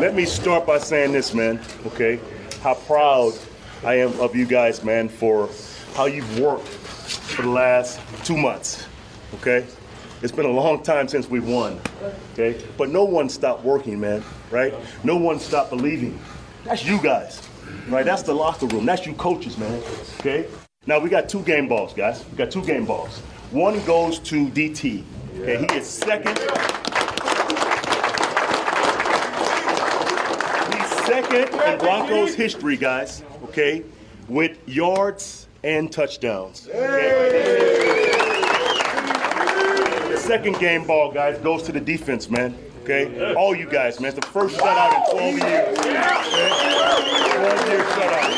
let me start by saying this, man. Okay, how proud I am of you guys, man, for how you've worked for the last two months. Okay, it's been a long time since we've won. Okay, but no one stopped working, man. Right? No one stopped believing. That's you guys. Right? That's the locker room. That's you coaches, man. Okay. Now we got two game balls, guys. We got two game balls. One goes to DT. Okay, he is second. He's second in Broncos history, guys. Okay, with yards and touchdowns. Okay? Second game ball, guys, goes to the defense, man. Okay, all you guys, man. It's the first shutout in 12 years. Okay? 12 year shutout.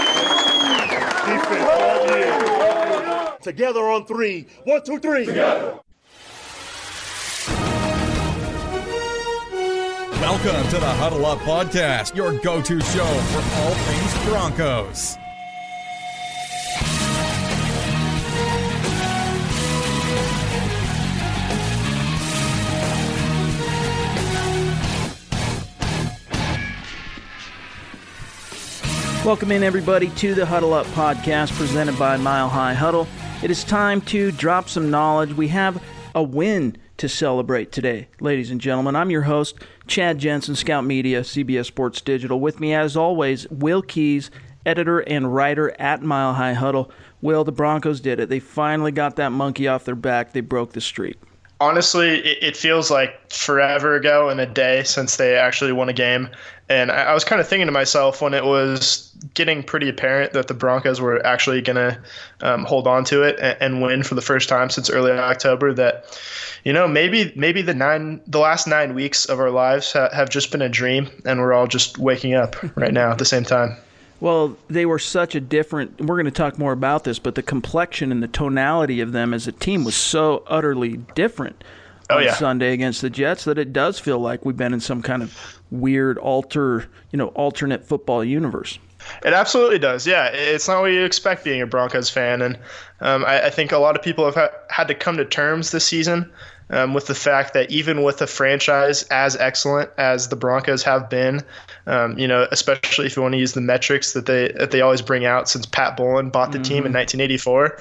Defense, 12 years. Together on three. One, two, three. Together. Welcome to the Huddle Up Podcast, your go to show for all things Broncos. Welcome in, everybody, to the Huddle Up podcast presented by Mile High Huddle. It is time to drop some knowledge. We have a win to celebrate today, ladies and gentlemen. I'm your host, Chad Jensen, Scout Media, CBS Sports Digital. With me, as always, Will Keys, editor and writer at Mile High Huddle. Will, the Broncos did it. They finally got that monkey off their back. They broke the streak honestly, it, it, feels like forever ago in a day since they actually won a game. And I, I was kind of thinking to myself when it was getting pretty apparent that the Broncos were actually going to um, hold on to it and, and, win for the first time since early October. That you know maybe maybe the nine the last nine weeks of our lives ha- have just been a dream, and we're all just waking up right now at the same time. Well, they were such a different. We're going to talk more about this, but the complexion and the tonality of them as a team was so utterly different oh, on yeah. Sunday against the Jets that it does feel like we've been in some kind of weird alter, you know, alternate football universe. It absolutely does. Yeah, it's not what you expect being a Broncos fan, and um, I, I, think a lot of people have ha- had to come to terms this season um, with the fact that even with a franchise as excellent as the Broncos have been, um, you know, especially if you want to use the metrics that they that they always bring out since Pat Bowlen bought the mm-hmm. team in 1984,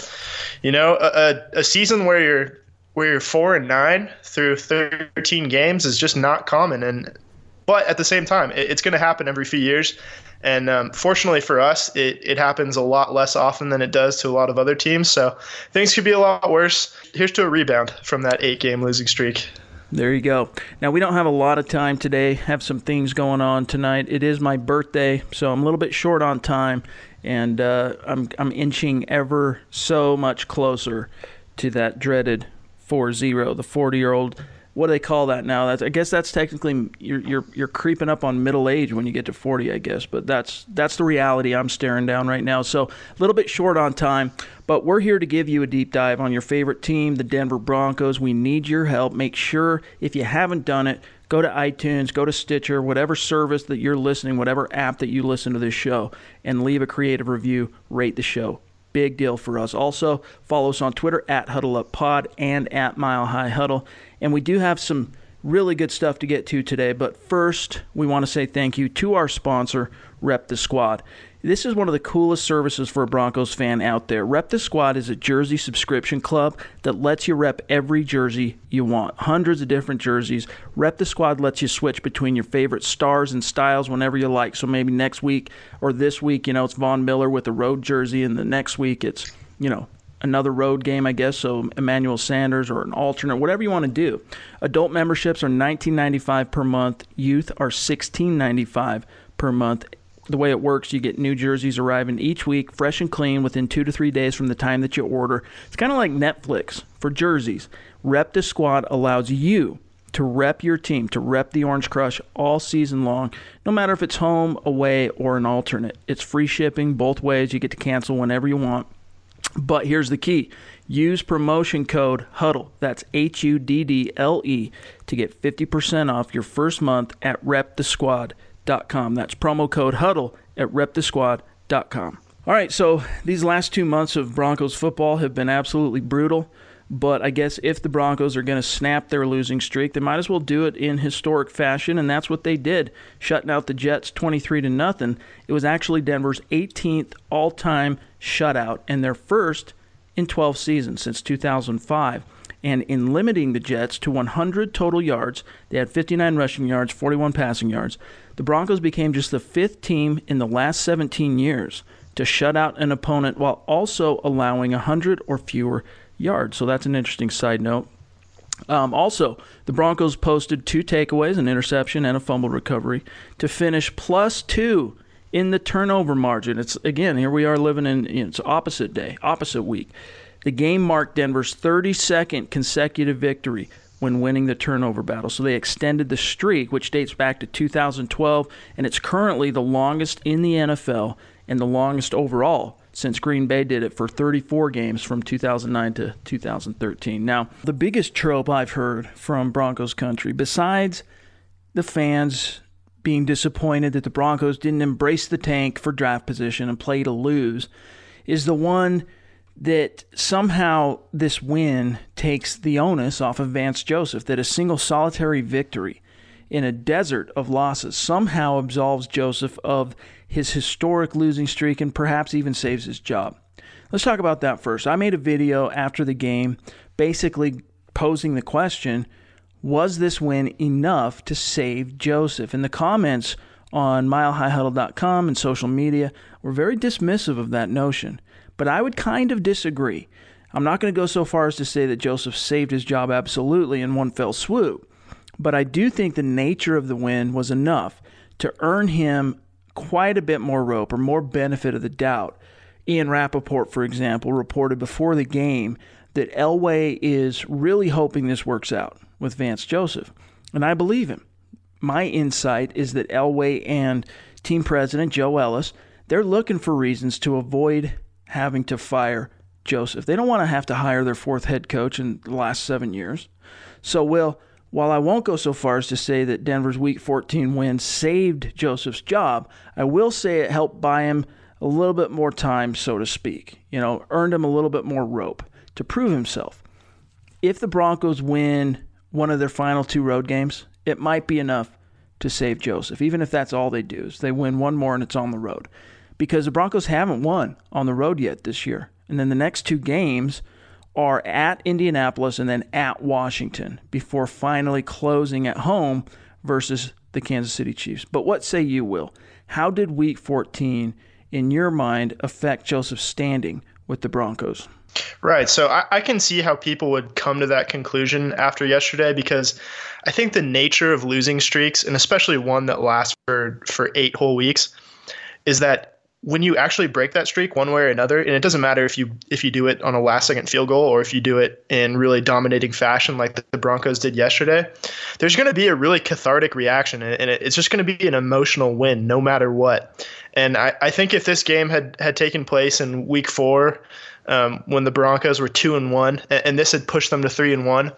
you know, a, a season where you're where you're four and nine through 13 games is just not common, and but at the same time, it, it's going to happen every few years. And um, fortunately for us, it, it happens a lot less often than it does to a lot of other teams. So things could be a lot worse. Here's to a rebound from that eight game losing streak. There you go. Now, we don't have a lot of time today, have some things going on tonight. It is my birthday, so I'm a little bit short on time, and uh, I'm, I'm inching ever so much closer to that dreaded 4 0, the 40 year old what do they call that now? That's I guess that's technically you're you're you're creeping up on middle age when you get to 40, I guess. But that's that's the reality I'm staring down right now. So a little bit short on time, but we're here to give you a deep dive on your favorite team, the Denver Broncos. We need your help. Make sure if you haven't done it, go to iTunes, go to Stitcher, whatever service that you're listening, whatever app that you listen to this show, and leave a creative review. Rate the show. Big deal for us. Also, follow us on Twitter at HuddleUpPod and at Mile High Huddle. And we do have some really good stuff to get to today. But first, we want to say thank you to our sponsor, Rep the Squad. This is one of the coolest services for a Broncos fan out there. Rep the Squad is a jersey subscription club that lets you rep every jersey you want. Hundreds of different jerseys. Rep the Squad lets you switch between your favorite stars and styles whenever you like. So maybe next week or this week, you know, it's Von Miller with a road jersey, and the next week it's, you know, another road game, I guess. So Emmanuel Sanders or an alternate, whatever you want to do. Adult memberships are $19.95 per month. Youth are $16.95 per month the way it works, you get new jerseys arriving each week, fresh and clean, within two to three days from the time that you order. It's kind of like Netflix for jerseys. Rep the Squad allows you to rep your team, to rep the Orange Crush all season long, no matter if it's home, away, or an alternate. It's free shipping both ways. You get to cancel whenever you want. But here's the key use promotion code HUDDLE, that's H U D D L E, to get 50% off your first month at repthesquad.com. That's promo code HUDDLE at repthesquad.com. All right, so these last two months of Broncos football have been absolutely brutal. But I guess if the Broncos are going to snap their losing streak, they might as well do it in historic fashion, and that's what they did, shutting out the Jets 23 to nothing. It was actually Denver's 18th all-time shutout and their first in 12 seasons since 2005. And in limiting the Jets to 100 total yards, they had 59 rushing yards, 41 passing yards. The Broncos became just the fifth team in the last 17 years to shut out an opponent while also allowing 100 or fewer yards. So that's an interesting side note. Um, also, the Broncos posted two takeaways, an interception, and a fumble recovery to finish plus two in the turnover margin. It's again here we are living in it's opposite day, opposite week. The game marked Denver's 32nd consecutive victory when winning the turnover battle. So they extended the streak, which dates back to 2012, and it's currently the longest in the NFL and the longest overall since Green Bay did it for 34 games from 2009 to 2013. Now, the biggest trope I've heard from Broncos country, besides the fans being disappointed that the Broncos didn't embrace the tank for draft position and play to lose, is the one that somehow this win takes the onus off of Vance Joseph, that a single solitary victory in a desert of losses somehow absolves Joseph of his historic losing streak and perhaps even saves his job. Let's talk about that first. I made a video after the game basically posing the question was this win enough to save Joseph? And the comments on milehighhuddle.com and social media were very dismissive of that notion. But I would kind of disagree. I'm not going to go so far as to say that Joseph saved his job absolutely in one fell swoop, but I do think the nature of the win was enough to earn him quite a bit more rope or more benefit of the doubt. Ian Rapoport, for example, reported before the game that Elway is really hoping this works out with Vance Joseph. And I believe him. My insight is that Elway and team president Joe Ellis, they're looking for reasons to avoid having to fire Joseph. They don't want to have to hire their fourth head coach in the last seven years. So, Will, while I won't go so far as to say that Denver's Week 14 win saved Joseph's job, I will say it helped buy him a little bit more time, so to speak. You know, earned him a little bit more rope to prove himself. If the Broncos win one of their final two road games, it might be enough to save Joseph, even if that's all they do is they win one more and it's on the road. Because the Broncos haven't won on the road yet this year. And then the next two games are at Indianapolis and then at Washington before finally closing at home versus the Kansas City Chiefs. But what say you, Will? How did week 14, in your mind, affect Joseph's standing with the Broncos? Right. So I, I, can see how people would come to that conclusion after yesterday because I think the nature of losing streaks, and especially one that lasts for, for eight whole weeks, is that when you actually break that streak one way or another, and it doesn't matter if you if you do it on a last second field goal or if you do it in really dominating fashion like the, Broncos did yesterday, there's going to be a really cathartic reaction, and it's just going to be an emotional win no matter what. And I, I think if this game had had taken place in Week Four, um, when the Broncos were two and one, and, and this had pushed them to three and one,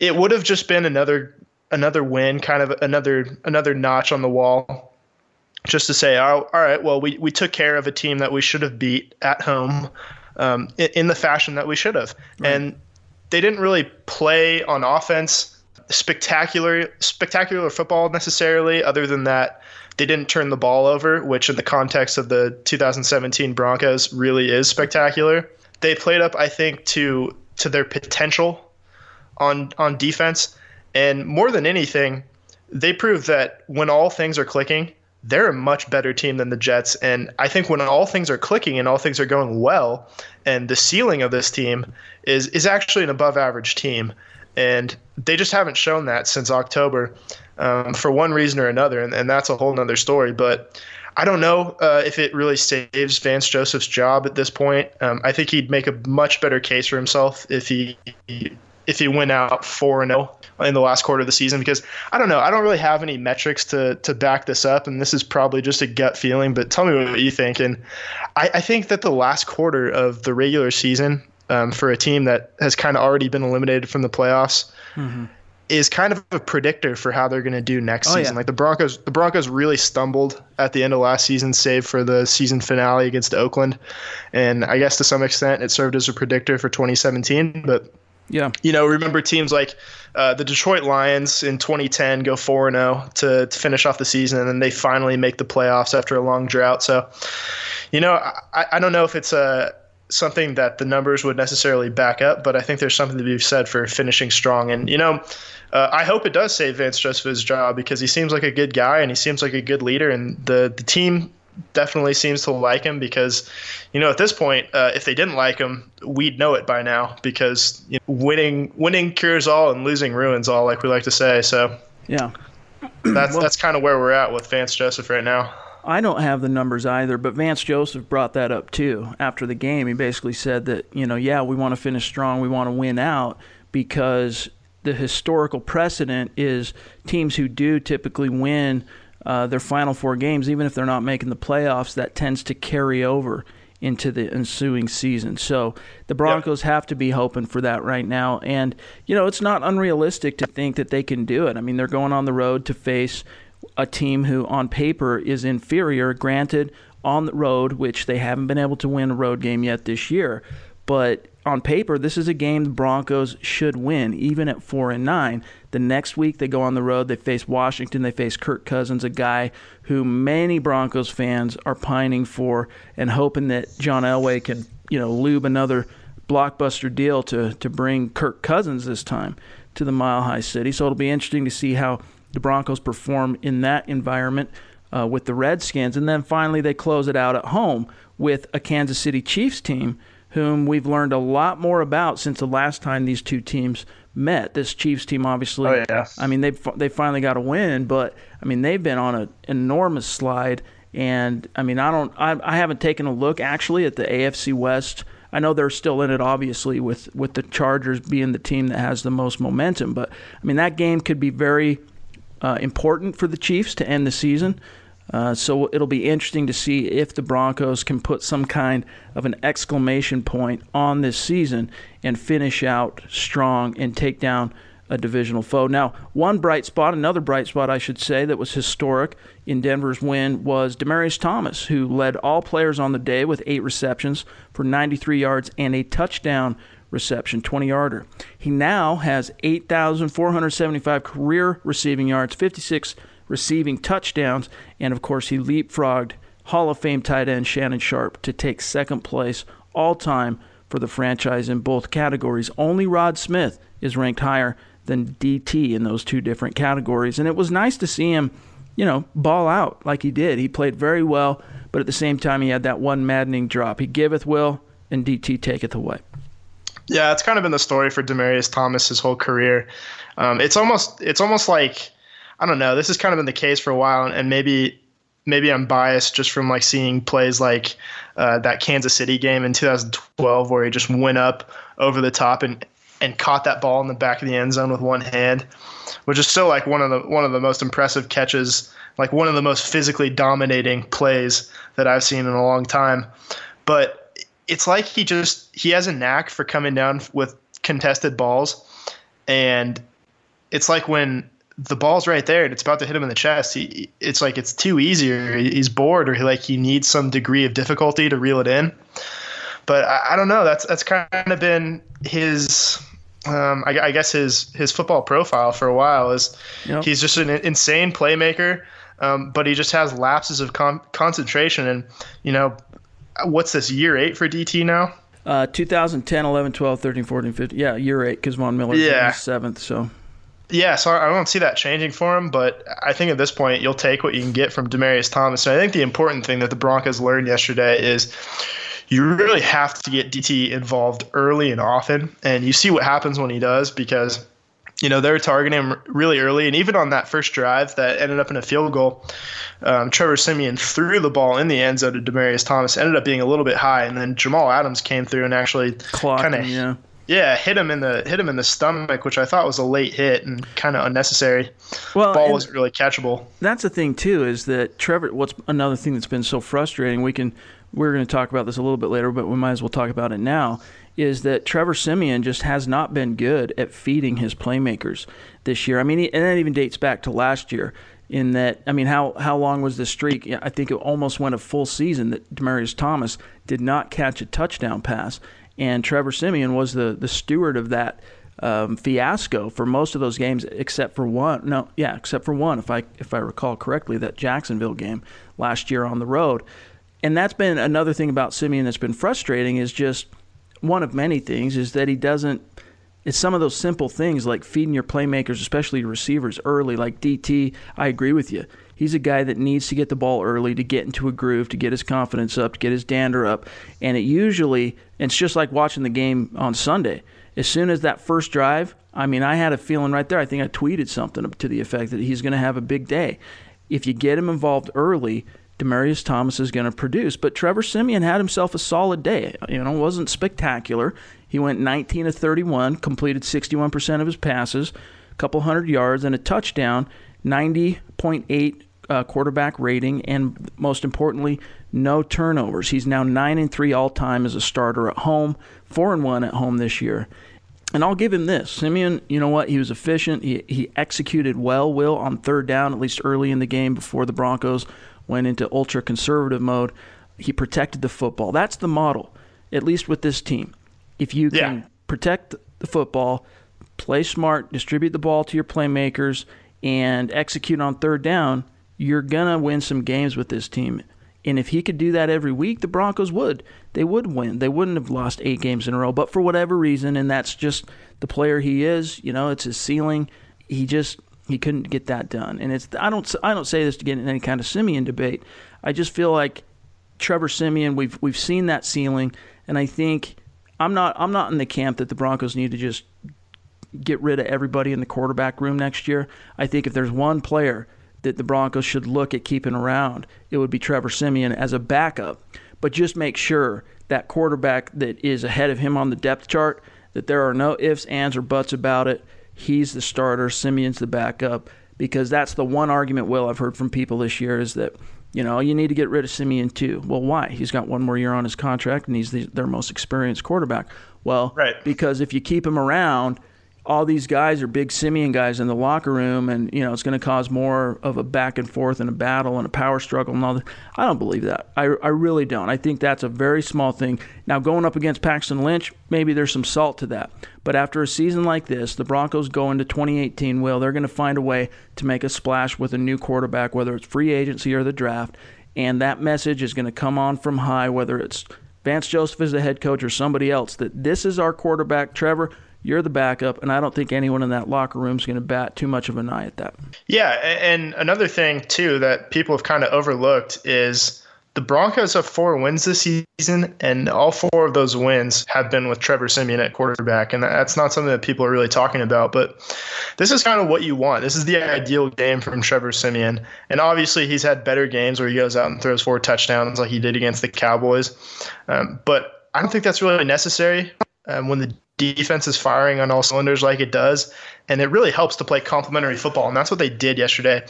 it would have just been another another win, kind of another another notch on the wall just to say, all right, well, we, we took care of a team that we should have beat at home um, in, in, the fashion that we should have. Right. And they didn't really play on offense spectacular spectacular football necessarily other than that they didn't turn the ball over which in the context of the 2017 Broncos really is spectacular they played up i think to to their potential on on defense and more than anything they proved that when all things are clicking they're a much better team than the Jets. And I think when all things are clicking and all things are going well, and the ceiling of this team is is actually an above average team, and they just haven't shown that since October, um, for one reason or another, and, and that's a whole nother story. But I don't know uh, if it really saves Vance Joseph's job at this point. Um, I think he'd make a much better case for himself if he if he went out four and zero oh in the last quarter of the season because I don't know I don't really have any metrics to to back this up and this is probably just a gut feeling but tell me what you think and I, I think that the last quarter of the regular season um, for a team that has kind of already been eliminated from the playoffs mm-hmm. is kind of a predictor for how they're going to do next Oh, season. yeah. Like the Broncos, the Broncos really stumbled at the end of last season, save for the season finale against Oakland, and I guess to some extent it served as a predictor for 2017. But Yeah. you know, remember teams like uh, the Detroit Lions in 2010 go 4 and 0 to to finish off the season, and then they finally make the playoffs after a long drought. So, you know, I, I don't know if it's a something that the numbers would necessarily back up, but I think there's something to be said for finishing strong. And you know, uh, I hope it does save Vance Joseph his job because he seems like a good guy and he seems like a good leader, and the the team definitely seems to like him because, you know, at this point, uh, if they didn't like him, we'd know it by now because you know, winning winning cures all and losing ruins all, like we like to say. So Yeah. that's that's kind of where we're at with Vance Joseph right now. I don't have the numbers either, but Vance Joseph brought that up too after the game. He basically said that, you know, yeah, we want to finish strong, we want to win out because the historical precedent is teams who do typically win uh, their final four games, even if they're not making the playoffs, that tends to carry over into the ensuing season. So the Broncos have to be hoping for that right now. And, you know, it's not unrealistic to think that they can do it. I mean, they're going on the road to face a team who, on paper, is inferior. Granted, on the road, which they haven't been able to win a road game yet this year, but on paper, this is a game the Broncos should win, even at four and nine. The next week they go on the road. They face Washington. They face Kirk Cousins, a guy who many Broncos fans are pining for and hoping that John Elway can, you know, lube another blockbuster deal to to bring Kirk Cousins this time to the Mile High City. So it'll be interesting to see how the Broncos perform in that environment uh, with the Redskins, and then finally they close it out at home with a Kansas City Chiefs team whom we've learned a lot more about since the last time these two teams met. This Chiefs team, obviously, Oh, yeah. I mean they they finally got a win, but I mean they've been on an enormous slide. And I mean I don't I, I haven't taken a look actually at the AFC West. I know they're still in it, obviously, with with the Chargers being the team that has the most momentum. But I mean that game could be very uh, important for the Chiefs to end the season. Uh, so it'll be interesting to see if the Broncos can put some kind of an exclamation point on this season and finish out strong and take down a divisional foe. Now, one bright spot, another bright spot, I should say, that was historic in Denver's win was Demaryius Thomas, who led all players on the day with eight receptions for 93 yards and a touchdown reception, 20 yarder. He now has 8,475 career receiving yards, 56 receiving touchdowns, and of course, he leapfrogged Hall of Fame tight end Shannon Sharpe to take second place all time for the franchise in both categories. Only Rod Smith is ranked higher than DT in those two different categories, and it was nice to see him, you know, ball out like he did. He played very well, but at the same time, he had that one maddening drop. He giveth will, and DT taketh away. Yeah, it's kind of been the story for Demaryius Thomas his whole career. Um, it's almost it's almost like I don't know. This has kind of been the case for a while, and maybe maybe I'm biased just from like seeing plays like uh, that Kansas City game in 2012 where he just went up over the top and and caught that ball in the back of the end zone with one hand, which is still like one of the one of the most impressive catches, like one of the most physically dominating plays that I've seen in a long time. But it's like he just he has a knack for coming down with contested balls, and it's like when the ball's right there and it's about to hit him in the chest. He, it's like it's too easy, or he's bored, or he, like he needs some degree of difficulty to reel it in. But I, I don't know. That's that's kind of been his. Um, I, I guess his his football profile for a while is Yep. he's just an insane playmaker, um, but he just has lapses of con- concentration. And you know, what's this year eight for DT now? Uh, 2010, 11, 12, 13, 14, 15. Yeah, year eight because Von Miller's Yeah. seventh. So Yeah, so I don't see that changing for him, but I think at this point you'll take what you can get from Demaryius Thomas. And I think the important thing that the Broncos learned yesterday is you really have to get DT involved early and often, and you see what happens when he does because you know they're targeting him really early, and even on that first drive that ended up in a field goal, um, Trevor Siemian threw the ball in the end zone to Demaryius Thomas, ended up being a little bit high, and then Jamal Adams came through and actually kind of yeah. Yeah, hit him in the hit him in the stomach, which I thought was a late hit and kind of unnecessary. Well, the Ball wasn't really catchable. that's the thing too is that Trevor. What's another thing that's been so frustrating? We can we're going to talk about this a little bit later, but we might as well talk about it now. Is that Trevor Siemian just has not been good at feeding his playmakers this year? I mean, and that even dates back to last year. In that, I mean, how how long was the streak? I think it almost went a full season that Demaryius Thomas did not catch a touchdown pass, and Trevor Siemian was the the steward of that um, fiasco for most of those games, except for one. No, yeah, except for one, if I if I recall correctly, that Jacksonville game last year on the road and that's been another thing about Siemian that's been frustrating is just one of many things is that he doesn't it's some of those simple things like feeding your playmakers, especially your receivers early, like DT. I agree with you. He's a guy that needs to get the ball early to get into a groove, to get his confidence up, to get his dander up. And it usually, it's just like watching the game on Sunday. As soon as that first drive, I mean, I had a feeling right there. I think I tweeted something to the effect that he's going to have a big day. If you get him involved early, Demaryius Thomas is going to produce. But Trevor Siemian had himself a solid day. You know, wasn't spectacular. He went 19 to 31, completed 61% of his passes, a couple hundred yards, and a touchdown, 90.8 uh, quarterback rating, and most importantly, no turnovers. He's now nine and three all time as a starter at home, four and one at home this year. And I'll give him this. Siemian, you know what? He was efficient. He, he executed well, Will, on third down, at least early in the game before the Broncos went into ultra conservative mode. He protected the football. That's the model, at least with this team. If you can yeah. protect the football, play smart, distribute the ball to your playmakers, and execute on third down, you're going to win some games with this team. And if he could do that every week, the Broncos would. They would win. They wouldn't have lost eight games in a row. But for whatever reason, and that's just the player he is, you know, it's his ceiling. He just he couldn't get that done. And it's I don't I don't say this to get in any kind of Siemian debate. I just feel like Trevor Siemian, we've we've seen that ceiling, and I think I'm not I'm not in the camp that the Broncos need to just get rid of everybody in the quarterback room next year. I think if there's one player that the Broncos should look at keeping around, it would be Trevor Siemian as a backup. But just make sure that quarterback that is ahead of him on the depth chart that there are no ifs, ands, or buts about it he's the starter, Siemian's the backup, because that's the one argument, Will, I've heard from people this year is that, you know, you need to get rid of Siemian too. Well, why? He's got one more year on his contract and he's the, their most experienced quarterback. Well, right. because if you keep him around, all these guys are big Siemian guys in the locker room, and you know it's going to cause more of a back and forth and a battle and a power struggle and all that. I don't believe that. I, I really don't. I think that's a very small thing. Now going up against Paxton Lynch, maybe there's some salt to that. But after a season like this, the Broncos go into 2018. Will they're going to find a way to make a splash with a new quarterback, whether it's free agency or the draft, and that message is going to come on from high, whether it's Vance Joseph as the head coach or somebody else. That this is our quarterback, Trevor you're the backup, and I don't think anyone in that locker room is going to bat too much of an eye at that. Yeah, and another thing too that people have kind of overlooked is the Broncos have four wins this season, and all four of those wins have been with Trevor Siemian at quarterback, and that's not something that people are really talking about. But this is kind of what you want. This is the ideal game from Trevor Siemian, and obviously he's had better games where he goes out and throws four touchdowns like he did against the Cowboys. Um, but I don't think that's really necessary um, when the defense is firing on all cylinders like it does, and it really helps to play complementary football, and that's what they did yesterday.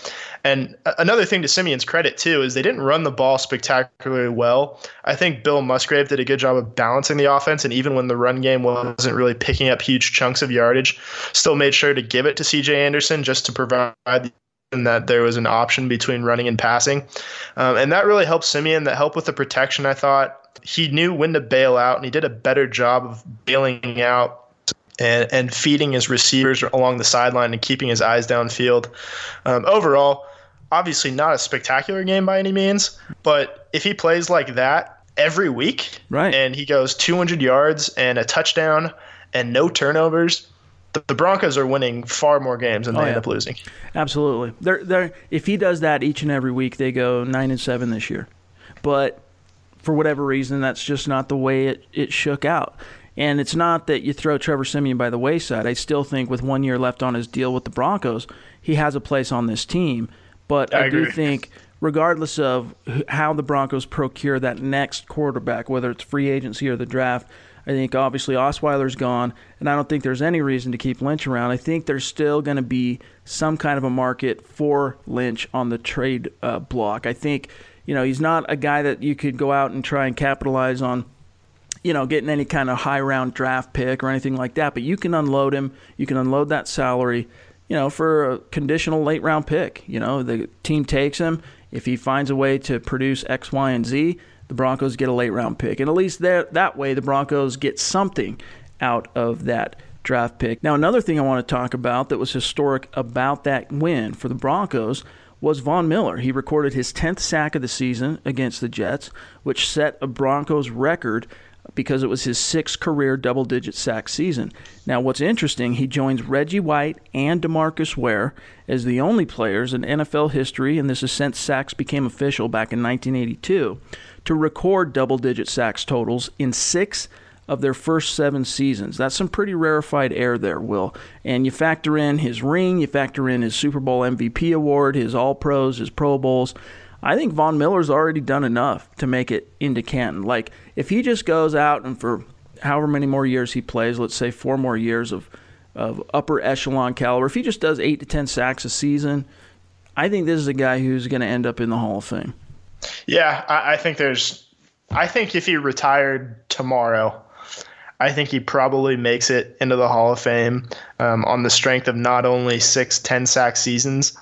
And another thing to Siemian's credit too is they didn't run the ball spectacularly well. I think Bill Musgrave did a good job of balancing the offense, and even when the run game wasn't really picking up huge chunks of yardage, still made sure to give it to C.J. Anderson just to provide that there was an option between running and passing. Um, and that really helped Siemian. That helped with the protection, I thought he knew when to bail out, and he did a better job of bailing out and, and feeding his receivers along the sideline and keeping his eyes downfield. Um, overall, obviously not a spectacular game by any means, but if he plays like that every week, right. and he goes 200 yards and a touchdown and no turnovers, the, Broncos are winning far more games than oh, they yeah. end up losing. Absolutely. They're, they're, if he does that each and every week, they go nine and seven this year. But for whatever reason, that's just not the way it, it shook out. And it's not that you throw Trevor Siemian by the wayside. I still think with one year left on his deal with the Broncos, he has a place on this team. But I, I do think, regardless of how the Broncos procure that next quarterback, whether it's free agency or the draft, I think obviously Osweiler's gone, and I don't think there's any reason to keep Lynch around. I think there's still going to be some kind of a market for Lynch on the trade uh, block. I think you know, he's not a guy that you could go out and try and capitalize on you know, getting any kind of high round draft pick or anything like that. But you can unload him. You can unload that salary, you know, for a conditional late round pick. You know, the team takes him. If he finds a way to produce X, Y, and Z, the Broncos get a late round pick. And at least that, that way, the Broncos get something out of that draft pick. Now, another thing I want to talk about that was historic about that win for the Broncos was Von Miller. He recorded his 10th sack of the season against the Jets, which set a Broncos record because it was his sixth career double digit sack season. Now, what's interesting, he joins Reggie White and Demarcus Ware as the only players in NFL history, and this is since sacks became official back in 1982, to record double digit sacks totals in six of their first seven seasons. That's some pretty rarefied air there, Will. And you factor in his ring, you factor in his Super Bowl MVP award, his All Pros, his Pro Bowls. I think Von Miller's already done enough to make it into Canton. Like, if he just goes out and for however many more years he plays, let's say four more years of, of upper echelon caliber, if he just does eight to 10 sacks a season, I think this is a guy who's going to end up in the Hall of Fame. Yeah, I, I think there's. I think if he retired tomorrow, I think he probably makes it into the Hall of Fame um, on the strength of not only six, 10 sack seasons,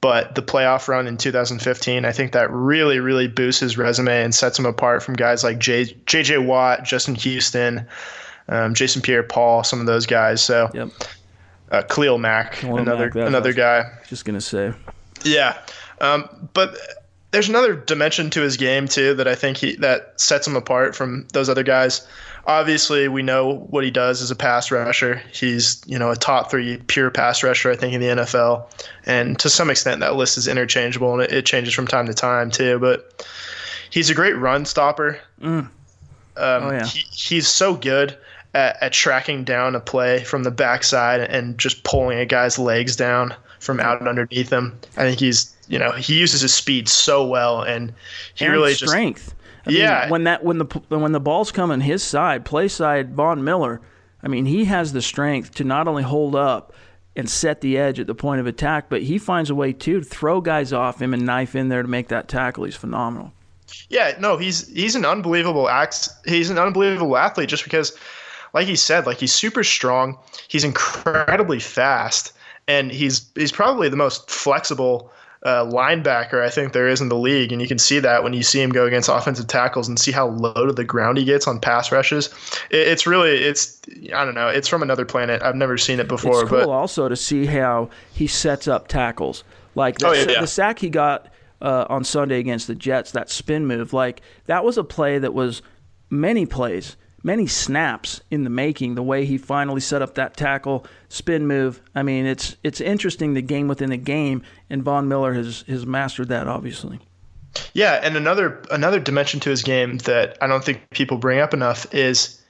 but the playoff run in 2015, I think that really, really boosts his resume and sets him apart from guys like J, JJ Watt, Justin Houston, um, Jason Pierre Paul, some of those guys. So, yep. uh, Khalil Mack, Khalil another Mack, another guy. Just gonna say, yeah. Um, but there's another dimension to his game too that I think he that sets him apart from those other guys obviously we know what he does as a pass rusher. He's you know a top three pure pass rusher I think in the NFL, and to some extent that list is interchangeable and it, it changes from time to time too. But he's a great run stopper. Mm. Um, oh, yeah. He, he's so good at, at, tracking down a play from the backside and just pulling a guy's legs down from out underneath him. I think he's you know he uses his speed so well and he and really strength. just I yeah. Mean, when that when the when the ball's coming his side, play side, Von Miller. I mean, he has the strength to not only hold up and set the edge at the point of attack, but he finds a way too to throw guys off him and knife in there to make that tackle. He's phenomenal. Yeah, no, he's he's an unbelievable act. He's an unbelievable athlete just because, like he said, like he's super strong. He's incredibly fast, and he's he's probably the most flexible uh, linebacker I think there is in the league, and you can see that when you see him go against offensive tackles and see how low to the ground he gets on pass rushes. It, it's really it's I don't know it's from another planet. I've never seen it before. It's cool but also to see how he sets up tackles like the, oh, yeah, yeah. the sack he got uh, on Sunday against the Jets, that spin move, like that was a play that was many plays many snaps in the making. The way he finally set up that tackle, spin move. I mean, it's it's interesting the game within the game, and Von Miller has has mastered that obviously. Yeah, and another another dimension to his game that I don't think people bring up enough is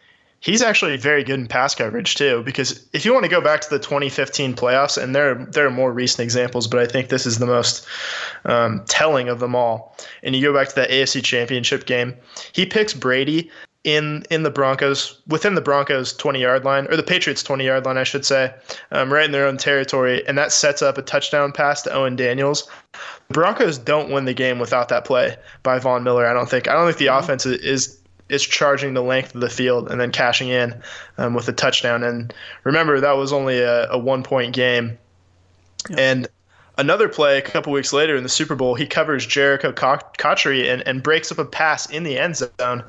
he's actually very good in pass coverage too. Because if you want to go back to the 2015 playoffs, and there there are more recent examples, but I think this is the most um, telling of them all. And you go back to that AFC Championship game, he picks Brady in in the Broncos within the Broncos 20 yard line or the Patriots 20 yard line I should say um, right in their own territory and that sets up a touchdown pass to Owen Daniels. The Broncos don't win the game without that play by Von Miller I don't think. I don't think the mm-hmm. offense is is charging the length of the field and then cashing in um, with a touchdown. And remember that was only a, a one point game. Yep. and Another play a couple weeks later in the Super Bowl, he covers Jerricho Cotchery and, and breaks up a pass in the end zone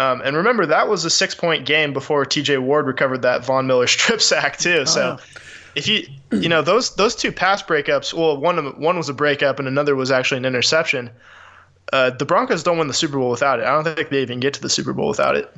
um, and remember, that was a six point game before TJ Ward recovered that Von Miller strip sack, too. So. Oh. If you you know those those two pass breakups, well, one one was a breakup and another was actually an interception. Uh, the Broncos don't win the Super Bowl without it. I don't think they even get to the Super Bowl without it.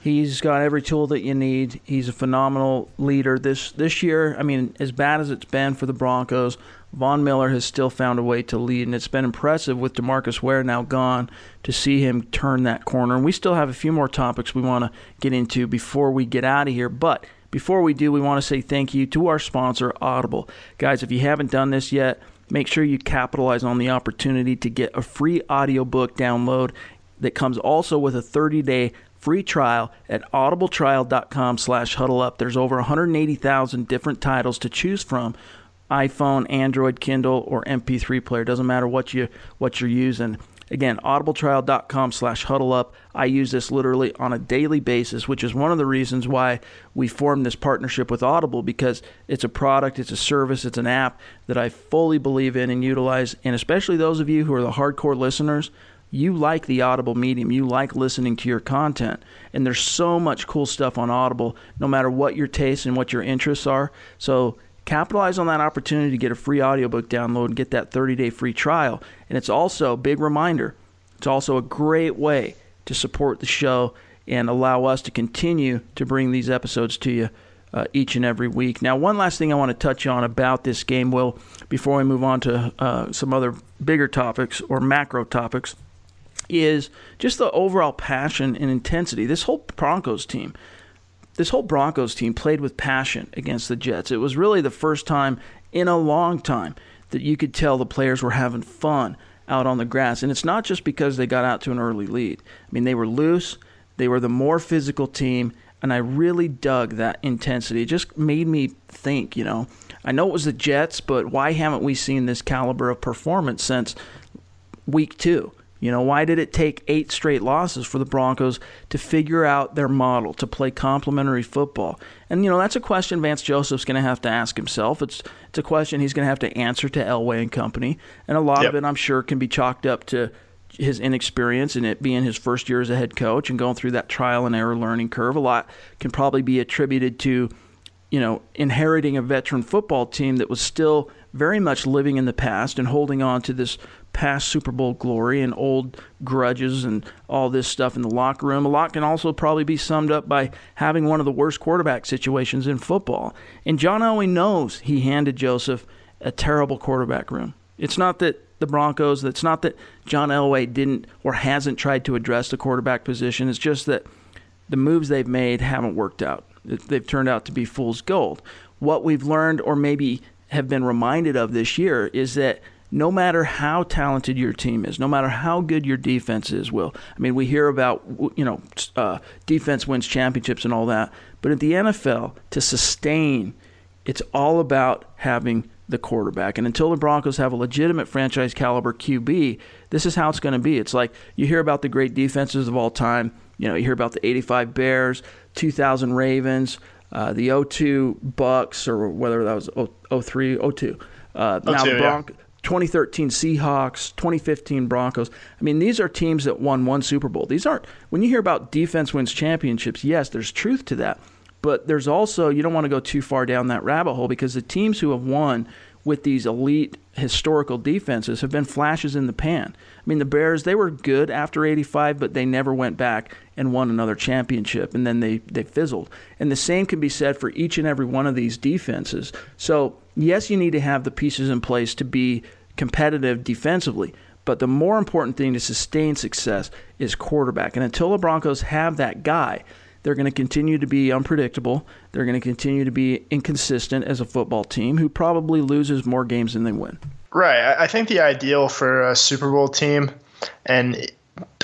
He's got every tool that you need. He's a phenomenal leader. This this year, I mean, as bad as it's been for the Broncos, Von Miller has still found a way to lead, and it's been impressive with Demarcus Ware now gone to see him turn that corner. And we still have a few more topics we want to get into before we get out of here, but before we do, we want to say thank you to our sponsor, Audible. Guys, if you haven't done this yet, make sure you capitalize on the opportunity to get a free audiobook download that comes also with a 30-day free trial at audibletrial.com slash huddle up. There's over 180,000 different titles to choose from iPhone, Android, Kindle, or MP3 player. Doesn't matter what you what you're using. Again, audibletrial.com slash huddle up. I use this literally on a daily basis, which is one of the reasons why we formed this partnership with Audible because it's a product, it's a service, it's an app that I fully believe in and utilize. And especially those of you who are the hardcore listeners, you like the Audible medium, you like listening to your content. And there's so much cool stuff on Audible, no matter what your tastes and what your interests are. So capitalize on that opportunity to get a free audiobook download and get that 30-day free trial. And it's also a big reminder. It's also a great way to support the show and allow us to continue to bring these episodes to you uh, each and every week. Now, one last thing I want to touch on about this game, Will, before we move on to uh, some other bigger topics or macro topics, is just the overall passion and intensity. This whole Broncos team, this whole Broncos team played with passion against the Jets. It was really the first time in a long time that you could tell the players were having fun out on the grass. And it's not just because they got out to an early lead. I mean, they were loose, they were the more physical team, and I really dug that intensity. It just made me think, you know, I know it was the Jets, but why haven't we seen this caliber of performance since week two? You know, why did it take eight straight losses for the Broncos to figure out their model, to play complementary football? And, you know, that's a question Vance Joseph's going to have to ask himself. It's, it's a question he's going to have to answer to Elway and company. And a lot yep. of it, I'm sure, can be chalked up to his inexperience and it being his first year as a head coach and going through that trial and error learning curve. A lot can probably be attributed to, you know, inheriting a veteran football team that was still very much living in the past and holding on to this past Super Bowl glory and old grudges and all this stuff in the locker room. A lot can also probably be summed up by having one of the worst quarterback situations in football. And John Elway knows he handed Joseph a terrible quarterback room. It's not that the Broncos, it's not that John Elway didn't or hasn't tried to address the quarterback position. It's just that the moves they've made haven't worked out. They've turned out to be fool's gold. What we've learned, or maybe have been reminded of this year, is that no matter how talented your team is, no matter how good your defense is, Will. I mean, we hear about, you know, uh, defense wins championships and all that. But at the NFL, to sustain, it's all about having the quarterback. And until the Broncos have a legitimate franchise caliber QB, this is how it's going to be. It's like you hear about the great defenses of all time. You know, you hear about the 85 Bears, 2000 Ravens, uh, the 02 Bucks, or whether that was 03, 02. Uh, now the Bronc- yeah. 2013 Seahawks, 2015 Broncos. I mean, these are teams that won one Super Bowl. These aren't, when you hear about defense wins championships, yes, there's truth to that. But there's also, you don't want to go too far down that rabbit hole because the teams who have won with these elite historical defenses have been flashes in the pan. I mean, the Bears, they were good after 85, but they never went back and won another championship, and then they, they fizzled. And the same can be said for each and every one of these defenses. So, yes, you need to have the pieces in place to be competitive defensively. But the more important thing to sustain success is quarterback. And until the Broncos have that guy, they're going to continue to be unpredictable. They're going to continue to be inconsistent as a football team who probably loses more games than they win. Right. I think the ideal for a Super Bowl team, and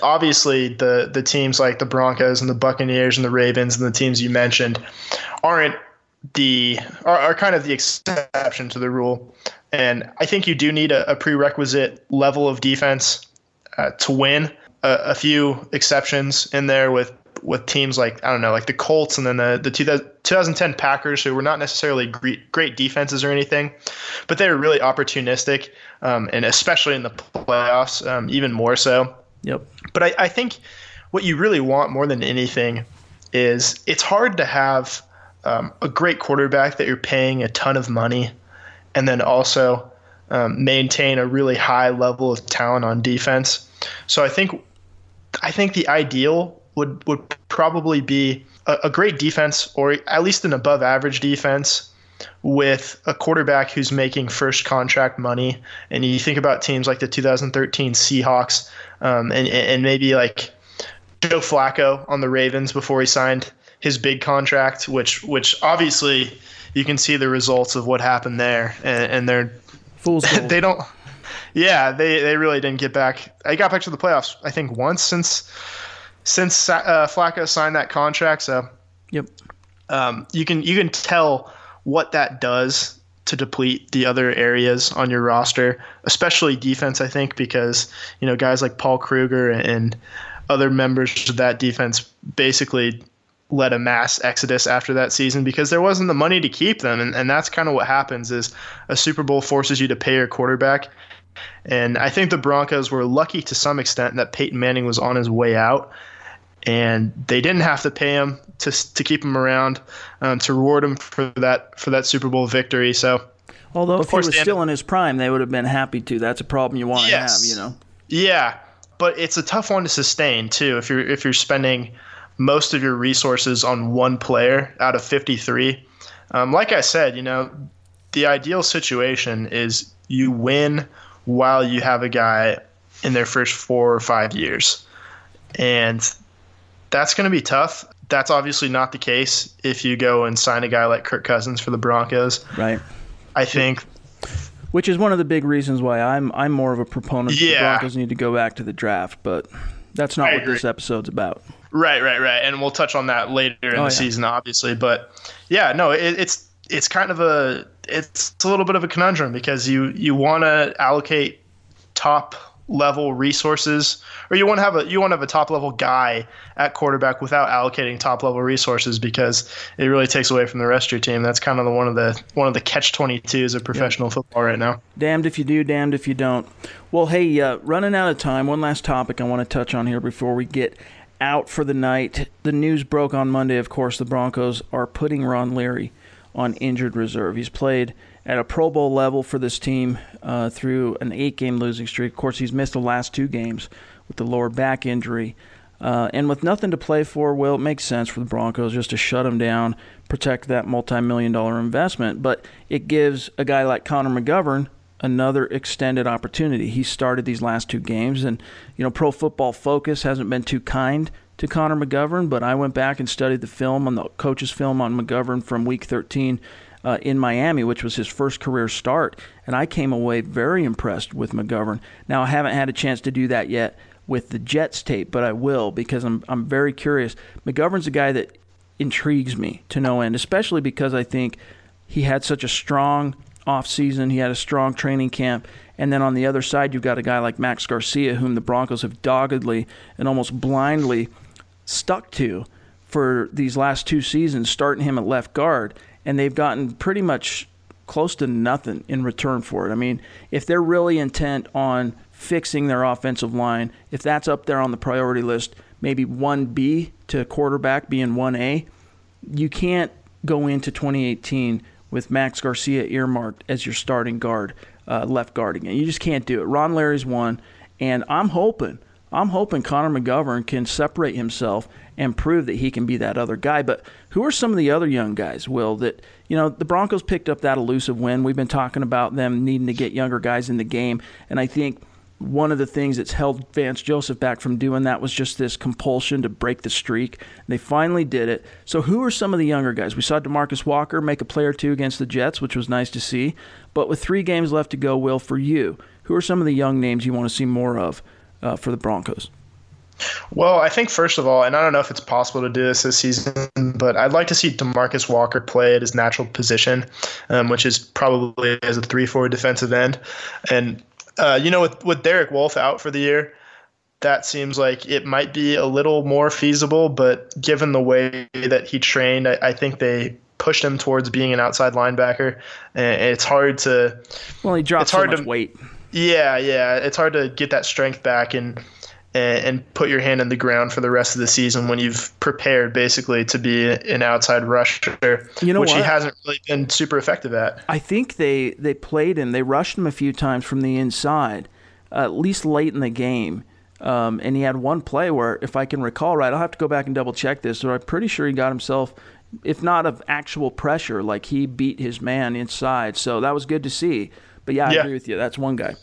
obviously the the teams like the Broncos and the Buccaneers and the Ravens and the teams you mentioned aren't the are, are kind of the exception to the rule. And I think you do need a, a prerequisite level of defense uh, to win. A, a, few exceptions in there with with teams like I don't know, like the Colts and then the the 2010 Packers, who were not necessarily great, great defenses or anything, but they were really opportunistic, um, and especially in the playoffs, um, even more so. Yep. But I, I think what you really want more than anything is it's hard to have um, a great quarterback that you're paying a ton of money, and then also um, maintain a really high level of talent on defense. So I think I think the ideal would would probably be a, a great defense or at least an above average defense with a quarterback who's making first contract money. And you think about teams like the 2013 Seahawks um, and, and maybe like Joe Flacco on the Ravens before he signed his big contract, which which obviously you can see the results of what happened there, and, and they're fools. they don't. Yeah, they they really didn't get back. I got back to the playoffs. I think once since since uh, Flacco signed that contract. So yep, um, you can you can tell what that does to deplete the other areas on your roster, especially defense. I think because you know guys like Paul Kruger and other members of that defense basically led a mass exodus after that season because there wasn't the money to keep them, and, and that's kind of what happens is a Super Bowl forces you to pay your quarterback. And I think the Broncos were lucky to some extent that Peyton Manning was on his way out, and they didn't have to pay him to to keep him around um, to reward him for that for that Super Bowl victory. So, although if he was still in his prime, they would have been happy to. That's a problem you want yes. to have, you know. Yeah, but it's a tough one to sustain too. If you're if you're spending most of your resources on one player out of 53, um, like I said, you know, the ideal situation is you win while you have a guy in their first four or five years, and that's going to be tough. That's obviously not the case if you go and sign a guy like Kirk Cousins for the Broncos. Right. I think which is one of the big reasons why I'm I'm more of a proponent yeah. the Broncos need to go back to the draft, but that's not I what agree. this episode's about. Right, right, right, and we'll touch on that later in oh, the yeah. season, obviously. But yeah, no, it, it's it's kind of a it's a little bit of a conundrum because you you want to allocate top level resources or you want to have a you want to have a top level guy at quarterback without allocating top level resources because it really takes away from the rest of your team. That's kind of the one of the one of the catch 22s of professional yep. football right now. Damned if you do damned if you don't. Well hey uh, running out of time one last topic i want to touch on here before we get out for the night. The news broke on monday of course the broncos are putting ron leary on injured reserve. He's played at a Pro Bowl level for this team uh, through an eight game losing streak. Of course, he's missed the last two games with the lower back injury. Uh, and with nothing to play for, well, it makes sense for the Broncos just to shut him down, protect that multi million dollar investment. But it gives a guy like Connor McGovern another extended opportunity. He started these last two games, and, you know, Pro Football Focus hasn't been too kind to Connor McGovern, but I went back and studied the film on the coach's film on McGovern from week 13 uh, in Miami, which was his first career start. And I came away very impressed with McGovern. Now, I haven't had a chance to do that yet with the Jets tape, but I will because I'm, I'm very curious. McGovern's a guy that intrigues me to no end, especially because I think he had such a strong offseason, he had a strong training camp. And then on the other side, you've got a guy like Max Garcia, whom the Broncos have doggedly and almost blindly stuck to for these last two seasons, starting him at left guard and they've gotten pretty much close to nothing in return for it. I mean, if they're really intent on fixing their offensive line, if that's up there on the priority list, maybe 1B to quarterback being 1A, you can't go into 2018 with Max Garcia earmarked as your starting guard, uh, left guard again. You just can't do it. Ron Leary's one, and I'm hoping, I'm hoping Connor McGovern can separate himself and prove that he can be that other guy. But who are some of the other young guys, Will, that, you know, the Broncos picked up that elusive win. We've been talking about them needing to get younger guys in the game. And I think one of the things that's held Vance Joseph back from doing that was just this compulsion to break the streak. They finally did it. So, who are some of the younger guys? We saw Demarcus Walker make a play or two against the Jets, which was nice to see. But with three games left to go, Will, for you, who are some of the young names you want to see more of uh, for the Broncos? Well, I think first of all, and I don't know if it's possible to do this this season, but I'd like to see Demarcus Walker play at his natural position, um, which is probably as a three-four defensive end. And uh, you know, with with Derek Wolfe out for the year, that seems like it might be a little more feasible. But given the way that he trained, I, I think they pushed him towards being an outside linebacker, and it's hard to. Well, he dropped it's hard so much to, weight. Yeah, yeah, it's hard to get that strength back and and, put your hand in the ground for the rest of the season when you've prepared basically to be an outside rusher, you know which what? he hasn't really been super effective at. I think they they played him. They rushed him a few times from the inside, uh, at least late in the game. Um, and he had one play where, if I can recall right, I'll have to go back and double check this, but I'm pretty sure he got himself, if not of actual pressure, like he beat his man inside. So that was good to see. But yeah, I yeah. agree with you. That's one guy.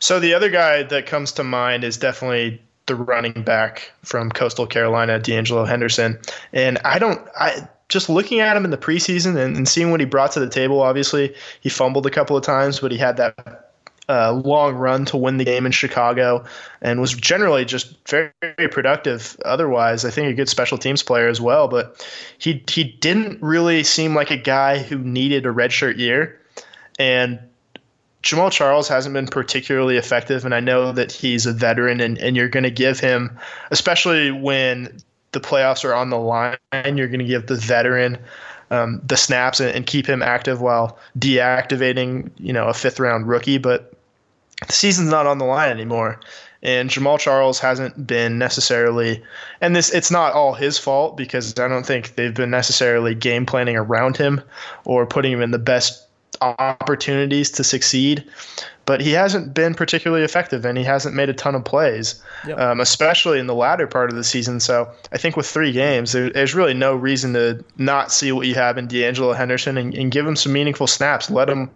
So the other guy that comes to mind is definitely the running back from Coastal Carolina, D'Angelo Henderson. And I don't, I just looking at him in the preseason and, and seeing what he brought to the table. Obviously, he fumbled a couple of times, but he had that uh, long run to win the game in Chicago and was generally just very, very productive. Otherwise, I think a good special teams player as well. But he he didn't really seem like a guy who needed a redshirt year. and Jamaal Charles hasn't been particularly effective, and I know that he's a veteran, and, and you're going to give him, especially when the playoffs are on the line, you're going to give the veteran um, the snaps and, and, keep him active while deactivating, you know, a fifth round rookie. But the season's not on the line anymore. And Jamaal Charles hasn't been necessarily, and this it's not all his fault because I don't think they've been necessarily game planning around him or putting him in the best opportunities to succeed but he hasn't been particularly effective and he hasn't made a ton of plays, yep. um, especially in the latter part of the season. So I think with three games, there, there's really no reason to not see what you have in D'Angelo Henderson and, and, give him some meaningful snaps. Let him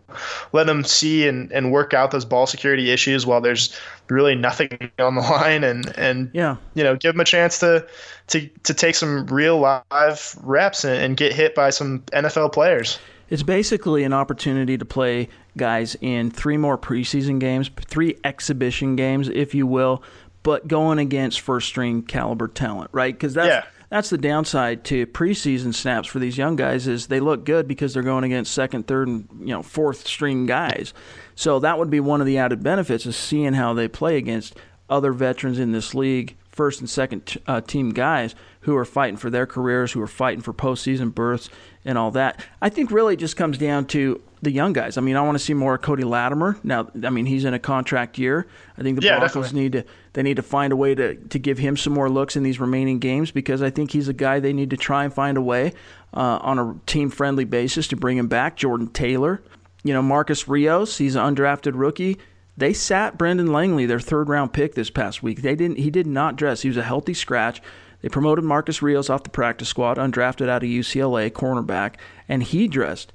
let him see and, and work out those ball security issues while there's really nothing on the line and and yeah. you know give him a chance to to to take some real live reps and, and get hit by some NFL players. It's basically an opportunity to play guys in three more preseason games, three exhibition games, if you will, but going against first string caliber talent, right? Because that's yeah. that's the downside to preseason snaps for these young guys is they look good because they're going against second, third, and you know fourth string guys. So that would be one of the added benefits is seeing how they play against other veterans in this league, first and second t- uh, team guys who are fighting for their careers, who are fighting for postseason berths and all that. I think really it just comes down to the young guys. I mean, I want to see more Cody Latimer. Now, I mean, he's in a contract year. I think the yeah, Broncos definitely. need to they need to find a way to to give him some more looks in these remaining games because I think he's a guy they need to try and find a way uh, on a team friendly basis to bring him back. Jordan Taylor, you know, Marcus Rios, he's an undrafted rookie. They sat Brendan Langley, their third round pick this past week. They didn't. He did not dress. He was a healthy scratch. They promoted Marcus Rios off the practice squad, undrafted out of UCLA, cornerback, and he dressed.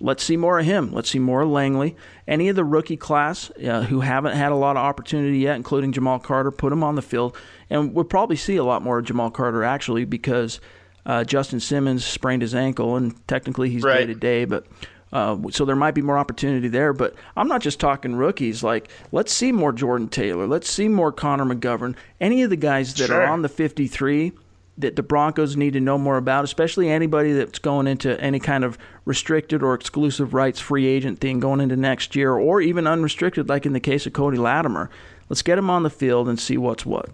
Let's see more of him. Let's see more of Langley. Any of the rookie class uh, who haven't had a lot of opportunity yet, including Jamal Carter, put him on the field. And we'll probably see a lot more of Jamal Carter actually because uh, Justin Simmons sprained his ankle, and technically he's day to day, but. Uh, so there might be more opportunity there, but I'm not just talking rookies. Like, let's see more Jordan Taylor. Let's see more Connor McGovern. Any of the guys that sure. are on the 53 that the Broncos need to know more about, especially anybody that's going into any kind of restricted or exclusive rights free agent thing going into next year, or even unrestricted, like in the case of Cody Latimer. Let's get him on the field and see what's what.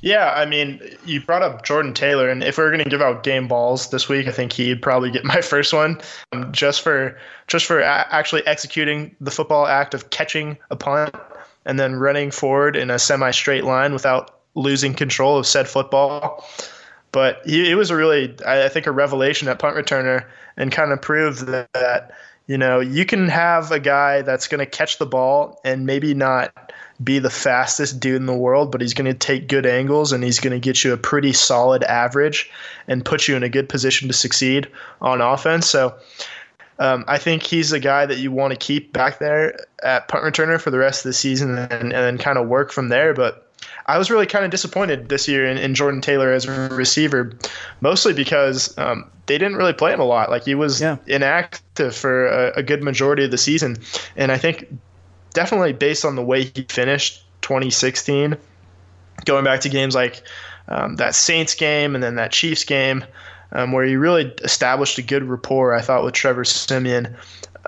Yeah, I mean, you brought up Jordan Taylor, and if we are going to give out game balls this week, I think he'd probably get my first one, um, just for just for a- actually executing the football act of catching a punt and then running forward in a semi-straight line without losing control of said football. But he, he was a really, I think, a revelation at punt returner and kind of proved that, that you know you can have a guy that's going to catch the ball and maybe not be the fastest dude in the world, but he's going to take good angles and he's going to get you a pretty solid average and put you in a good position to succeed on offense. So um, I think he's a guy that you want to keep back there at punt returner for the rest of the season and, and then kind of work from there. But I was really kind of disappointed this year in, in, Jordan Taylor as a receiver, mostly because um, they didn't really play him a lot. Like he was yeah. inactive for a, a, good majority of the season, and I think definitely based on the way he finished 2016, going back to games like um, that Saints game and then that Chiefs game, um, where he really established a good rapport, I thought, with Trevor Siemian.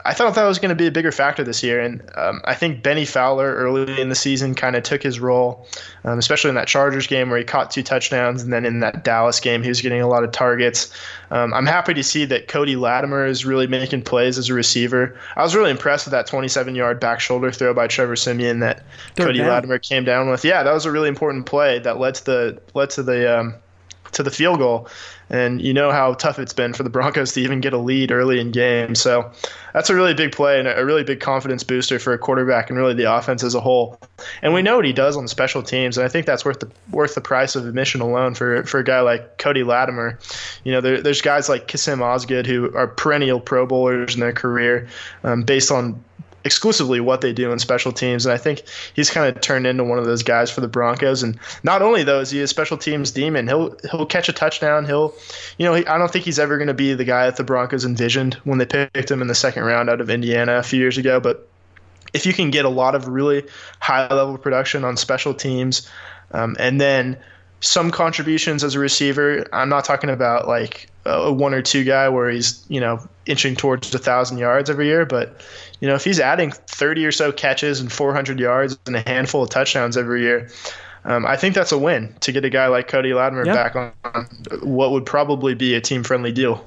I thought that was going to be a bigger factor this year, and um, I think Bennie Fowler early in the season kind of took his role, um, especially in that Chargers game where he caught two touchdowns, and then in that Dallas game he was getting a lot of targets. Um, I'm happy to see that Cody Latimer is really making plays as a receiver. I was really impressed with that 27-yard back shoulder throw by Trevor Siemian that Third Cody down. Latimer came down with. Yeah, that was a really important play that led to the led to the um, to the field goal. And you know how tough it's been for the Broncos to even get a lead early in games. So that's a really big play and a really big confidence booster for a quarterback and really the offense as a whole. And we know what he does on special teams, and I think that's worth the worth the price of admission alone for for a guy like Cody Latimer. You know, there, there's guys like Kassim Osgood who are perennial Pro Bowlers in their career, um, based on exclusively what they do in special teams. And I think he's kind of turned into one of those guys for the Broncos. And not only though is he a special teams demon, he'll he'll catch a touchdown. He'll, you know, he, I don't think he's ever going to be the guy that the Broncos envisioned when they picked him in the second round out of Indiana a few years ago. But if you can get a lot of really high level production on special teams, um, and then some contributions as a receiver. I'm not talking about like a one or two guy where he's you know inching towards a thousand yards every year, but you know if he's adding 30 or so catches and 400 yards and a handful of touchdowns every year. Um, I think that's a win to get a guy like Cody Latimer yep. back on, on what would probably be a team friendly deal.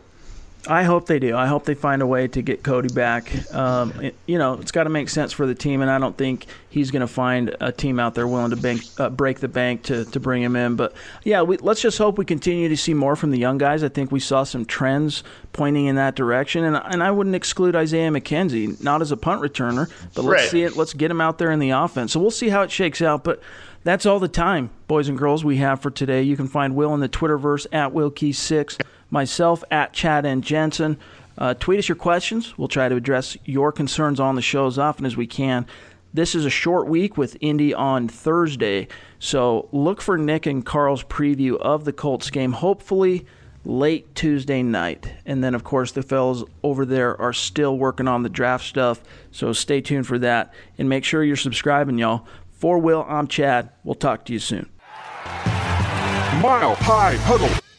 I hope they do. I hope they find a way to get Cody back. Um, it, you know, it's got to make sense for the team, and I don't think he's going to find a team out there willing to bank, uh, break the bank to, to bring him in. But yeah, we, let's just hope we continue to see more from the young guys. I think we saw some trends pointing in that direction, and and I wouldn't exclude Isaiah McKenzie, not as a punt returner, but let's right. see it. Let's get him out there in the offense. So we'll see how it shakes out. But that's all the time, boys and girls, we have for today. You can find Will in the Twitterverse at WillKey6 myself at Chad and Jensen. Uh, tweet us your questions. We'll try to address your concerns on the show as often as we can. This is a short week with Indy on Thursday, so look for Nick and Carl's preview of the Colts game, hopefully late Tuesday night. And then, of course, the fellows over there are still working on the draft stuff, so stay tuned for that. And make sure you're subscribing, y'all. For Will, I'm Chad. We'll talk to you soon. Mile High Huddle.